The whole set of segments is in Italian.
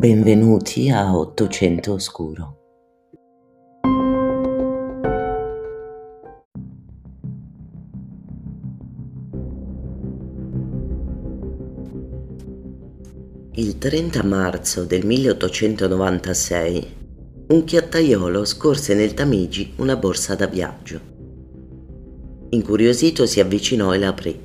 Benvenuti a Ottocento Oscuro. Il 30 marzo del 1896 un chiattaiolo scorse nel Tamigi una borsa da viaggio. Incuriosito si avvicinò e la aprì.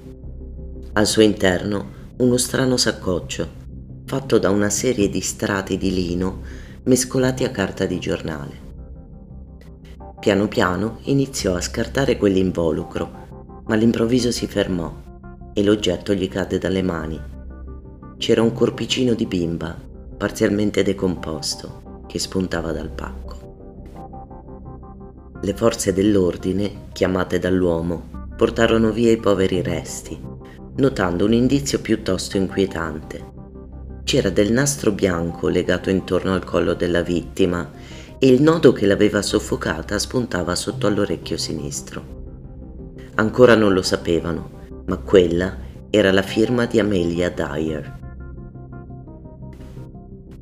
Al suo interno uno strano saccoccio fatto da una serie di strati di lino mescolati a carta di giornale. Piano piano iniziò a scartare quell'involucro, ma all'improvviso si fermò e l'oggetto gli cadde dalle mani. C'era un corpicino di bimba, parzialmente decomposto, che spuntava dal pacco. Le forze dell'ordine, chiamate dall'uomo, portarono via i poveri resti, notando un indizio piuttosto inquietante c'era del nastro bianco legato intorno al collo della vittima e il nodo che l'aveva soffocata spuntava sotto all'orecchio sinistro. Ancora non lo sapevano, ma quella era la firma di Amelia Dyer.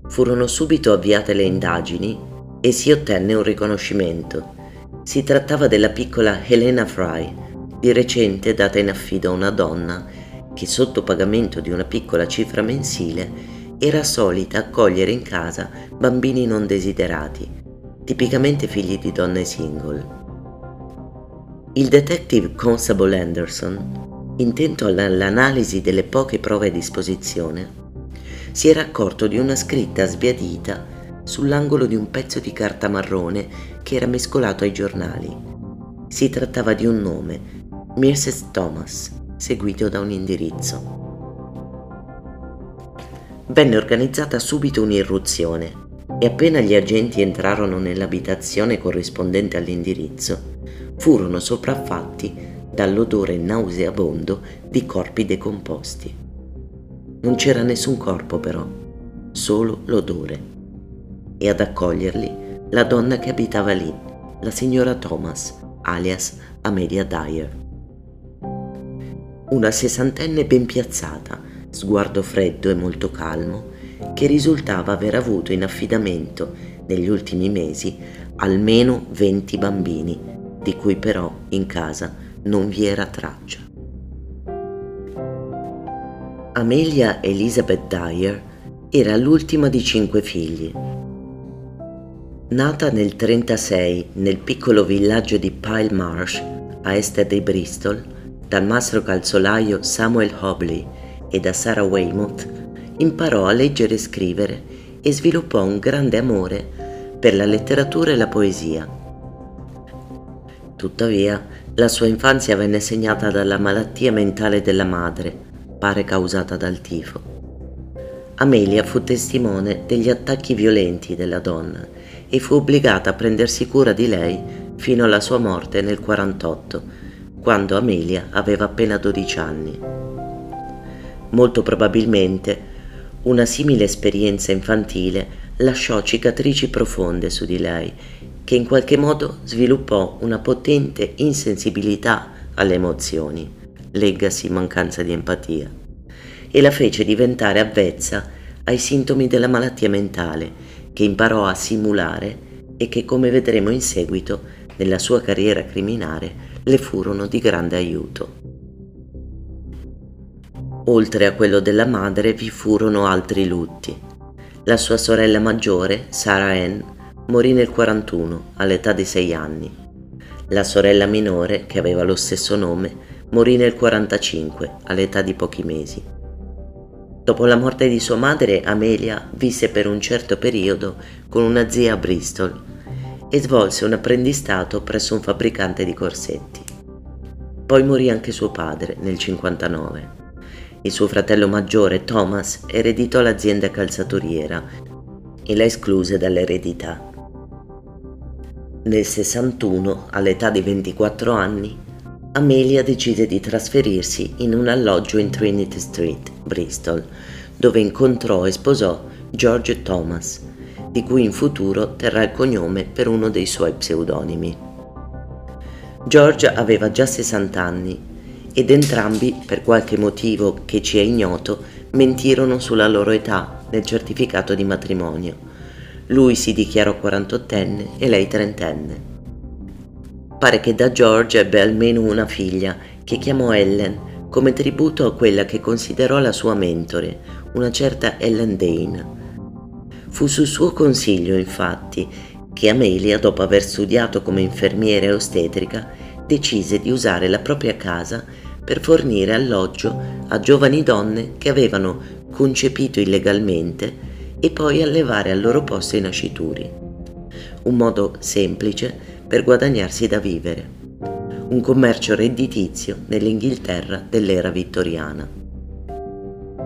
Furono subito avviate le indagini e si ottenne un riconoscimento. Si trattava della piccola Helena Fry, di recente data in affido a una donna che sotto pagamento di una piccola cifra mensile era solita accogliere in casa bambini non desiderati, tipicamente figli di donne single. Il detective Constable Anderson, intento all'analisi delle poche prove a disposizione, si era accorto di una scritta sbiadita sull'angolo di un pezzo di carta marrone che era mescolato ai giornali. Si trattava di un nome, Mrs. Thomas, seguito da un indirizzo venne organizzata subito un'irruzione e appena gli agenti entrarono nell'abitazione corrispondente all'indirizzo, furono sopraffatti dall'odore nauseabondo di corpi decomposti. Non c'era nessun corpo però, solo l'odore. E ad accoglierli la donna che abitava lì, la signora Thomas, alias Amelia Dyer. Una sessantenne ben piazzata, sguardo freddo e molto calmo, che risultava aver avuto in affidamento negli ultimi mesi almeno 20 bambini, di cui però in casa non vi era traccia. Amelia Elizabeth Dyer era l'ultima di cinque figli. Nata nel 1936 nel piccolo villaggio di Pile Marsh, a est di Bristol, dal mastro calzolaio Samuel Hobley e da Sarah Weymouth, imparò a leggere e scrivere e sviluppò un grande amore per la letteratura e la poesia. Tuttavia, la sua infanzia venne segnata dalla malattia mentale della madre, pare causata dal tifo. Amelia fu testimone degli attacchi violenti della donna e fu obbligata a prendersi cura di lei fino alla sua morte nel 48, quando Amelia aveva appena 12 anni. Molto probabilmente una simile esperienza infantile lasciò cicatrici profonde su di lei, che in qualche modo sviluppò una potente insensibilità alle emozioni, leggasi mancanza di empatia, e la fece diventare avvezza ai sintomi della malattia mentale, che imparò a simulare e che, come vedremo in seguito, nella sua carriera criminale le furono di grande aiuto. Oltre a quello della madre vi furono altri lutti. La sua sorella maggiore, Sarah Ann, morì nel 41 all'età di 6 anni. La sorella minore, che aveva lo stesso nome, morì nel 45 all'età di pochi mesi. Dopo la morte di sua madre, Amelia visse per un certo periodo con una zia a Bristol e svolse un apprendistato presso un fabbricante di corsetti. Poi morì anche suo padre nel 59. Il suo fratello maggiore, Thomas, ereditò l'azienda calzaturiera e la escluse dall'eredità. Nel 61, all'età di 24 anni, Amelia decise di trasferirsi in un alloggio in Trinity Street, Bristol, dove incontrò e sposò George Thomas, di cui in futuro terrà il cognome per uno dei suoi pseudonimi. George aveva già 60 anni ed entrambi, per qualche motivo che ci è ignoto, mentirono sulla loro età nel certificato di matrimonio. Lui si dichiarò 48enne e lei trentenne. Pare che da George ebbe almeno una figlia che chiamò Ellen come tributo a quella che considerò la sua mentore, una certa Ellen Dane. Fu su suo consiglio, infatti, che Amelia, dopo aver studiato come infermiera e ostetrica, decise di usare la propria casa per fornire alloggio a giovani donne che avevano concepito illegalmente e poi allevare al loro posto i nascituri. Un modo semplice per guadagnarsi da vivere. Un commercio redditizio nell'Inghilterra dell'era vittoriana.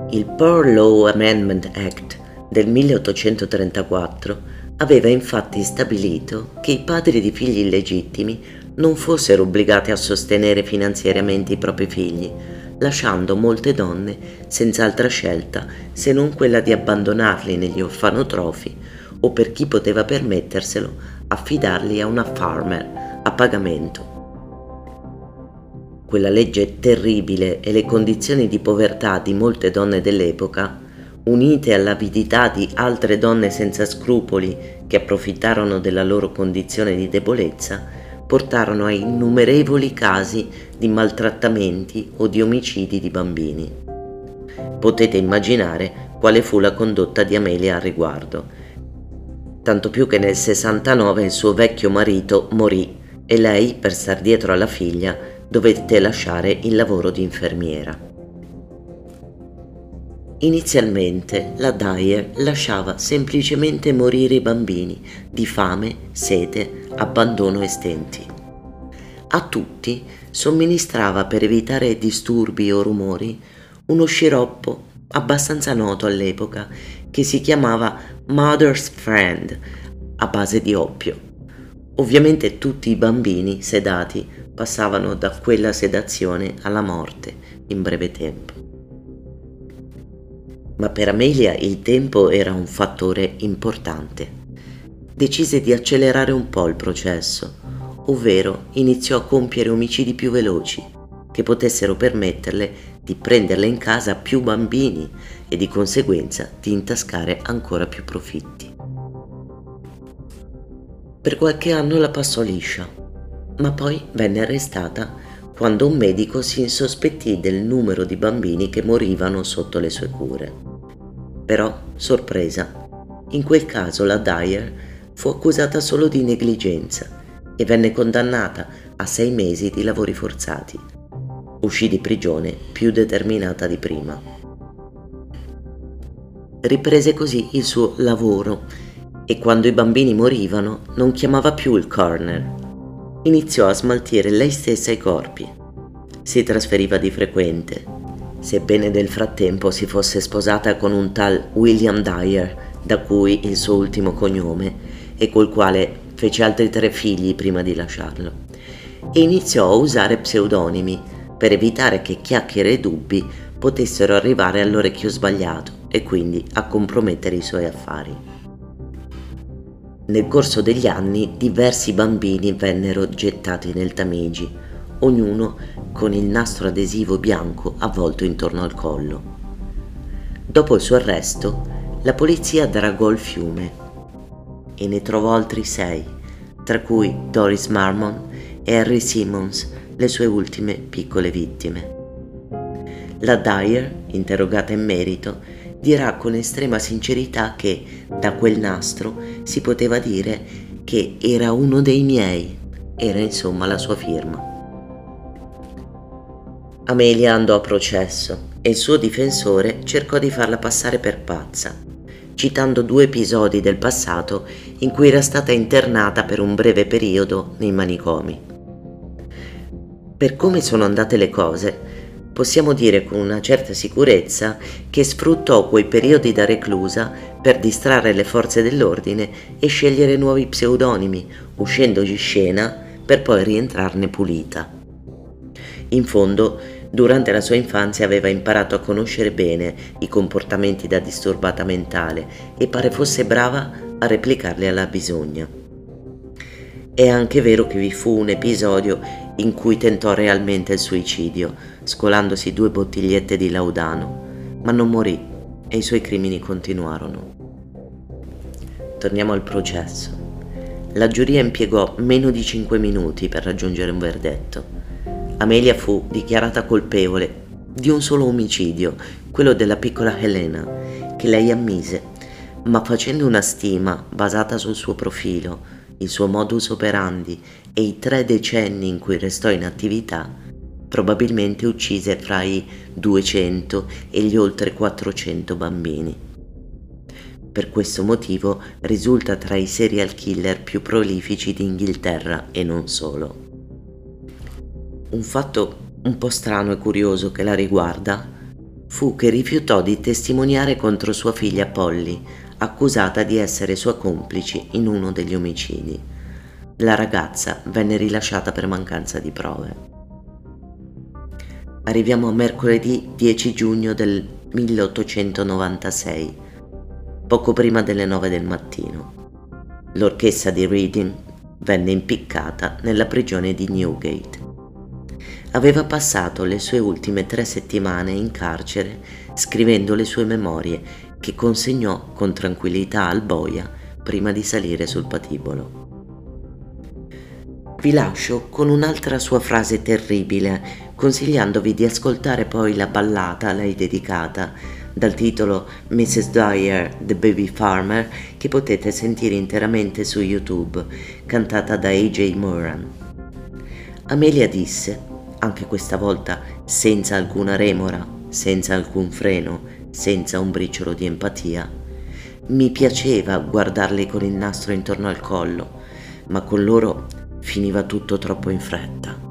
Il Poor Law Amendment Act del 1834 aveva infatti stabilito che i padri di figli illegittimi non fossero obbligati a sostenere finanziariamente i propri figli, lasciando molte donne senza altra scelta se non quella di abbandonarli negli orfanotrofi o per chi poteva permetterselo affidarli a una farmer a pagamento. Quella legge terribile e le condizioni di povertà di molte donne dell'epoca unite all'avidità di altre donne senza scrupoli che approfittarono della loro condizione di debolezza, portarono a innumerevoli casi di maltrattamenti o di omicidi di bambini. Potete immaginare quale fu la condotta di Amelia al riguardo. Tanto più che nel 69 il suo vecchio marito morì e lei, per star dietro alla figlia, dovette lasciare il lavoro di infermiera. Inizialmente la Dyer lasciava semplicemente morire i bambini di fame, sete, abbandono e stenti. A tutti somministrava per evitare disturbi o rumori uno sciroppo abbastanza noto all'epoca che si chiamava Mother's Friend a base di oppio. Ovviamente tutti i bambini sedati passavano da quella sedazione alla morte in breve tempo ma per Amelia il tempo era un fattore importante. Decise di accelerare un po' il processo, ovvero iniziò a compiere omicidi più veloci, che potessero permetterle di prenderle in casa più bambini e di conseguenza di intascare ancora più profitti. Per qualche anno la passò liscia, ma poi venne arrestata quando un medico si insospettì del numero di bambini che morivano sotto le sue cure. Però, sorpresa, in quel caso la Dyer fu accusata solo di negligenza e venne condannata a sei mesi di lavori forzati. Uscì di prigione più determinata di prima. Riprese così il suo lavoro e quando i bambini morivano non chiamava più il corner. Iniziò a smaltire lei stessa i corpi. Si trasferiva di frequente sebbene nel frattempo si fosse sposata con un tal William Dyer, da cui il suo ultimo cognome, e col quale fece altri tre figli prima di lasciarlo, e iniziò a usare pseudonimi per evitare che chiacchiere e dubbi potessero arrivare all'orecchio sbagliato e quindi a compromettere i suoi affari. Nel corso degli anni diversi bambini vennero gettati nel Tamigi, ognuno con il nastro adesivo bianco avvolto intorno al collo. Dopo il suo arresto, la polizia dragò il fiume e ne trovò altri sei, tra cui Doris Marmon e Harry Simmons, le sue ultime piccole vittime. La Dyer, interrogata in merito, dirà con estrema sincerità che da quel nastro si poteva dire che era uno dei miei, era insomma la sua firma. Amelia andò a processo e il suo difensore cercò di farla passare per pazza, citando due episodi del passato in cui era stata internata per un breve periodo nei manicomi. Per come sono andate le cose, possiamo dire con una certa sicurezza che sfruttò quei periodi da reclusa per distrarre le forze dell'ordine e scegliere nuovi pseudonimi, uscendo di scena per poi rientrarne pulita. In fondo, Durante la sua infanzia aveva imparato a conoscere bene i comportamenti da disturbata mentale e pare fosse brava a replicarli alla bisogna. È anche vero che vi fu un episodio in cui tentò realmente il suicidio, scolandosi due bottigliette di laudano, ma non morì e i suoi crimini continuarono. Torniamo al processo. La giuria impiegò meno di 5 minuti per raggiungere un verdetto. Amelia fu dichiarata colpevole di un solo omicidio, quello della piccola Helena, che lei ammise, ma facendo una stima basata sul suo profilo, il suo modus operandi e i tre decenni in cui restò in attività, probabilmente uccise fra i 200 e gli oltre 400 bambini. Per questo motivo risulta tra i serial killer più prolifici d'Inghilterra e non solo. Un fatto un po' strano e curioso che la riguarda fu che rifiutò di testimoniare contro sua figlia Polly, accusata di essere sua complice in uno degli omicidi. La ragazza venne rilasciata per mancanza di prove. Arriviamo a mercoledì 10 giugno del 1896 poco prima delle 9 del mattino. L'orchestra di Reading venne impiccata nella prigione di Newgate. Aveva passato le sue ultime tre settimane in carcere scrivendo le sue memorie che consegnò con tranquillità al boia prima di salire sul patibolo. Vi lascio con un'altra sua frase terribile, consigliandovi di ascoltare poi la ballata a lei dedicata dal titolo Mrs. Dyer, The Baby Farmer, che potete sentire interamente su YouTube, cantata da AJ Moran. Amelia disse, anche questa volta senza alcuna remora, senza alcun freno, senza un briciolo di empatia, mi piaceva guardarli con il nastro intorno al collo, ma con loro finiva tutto troppo in fretta.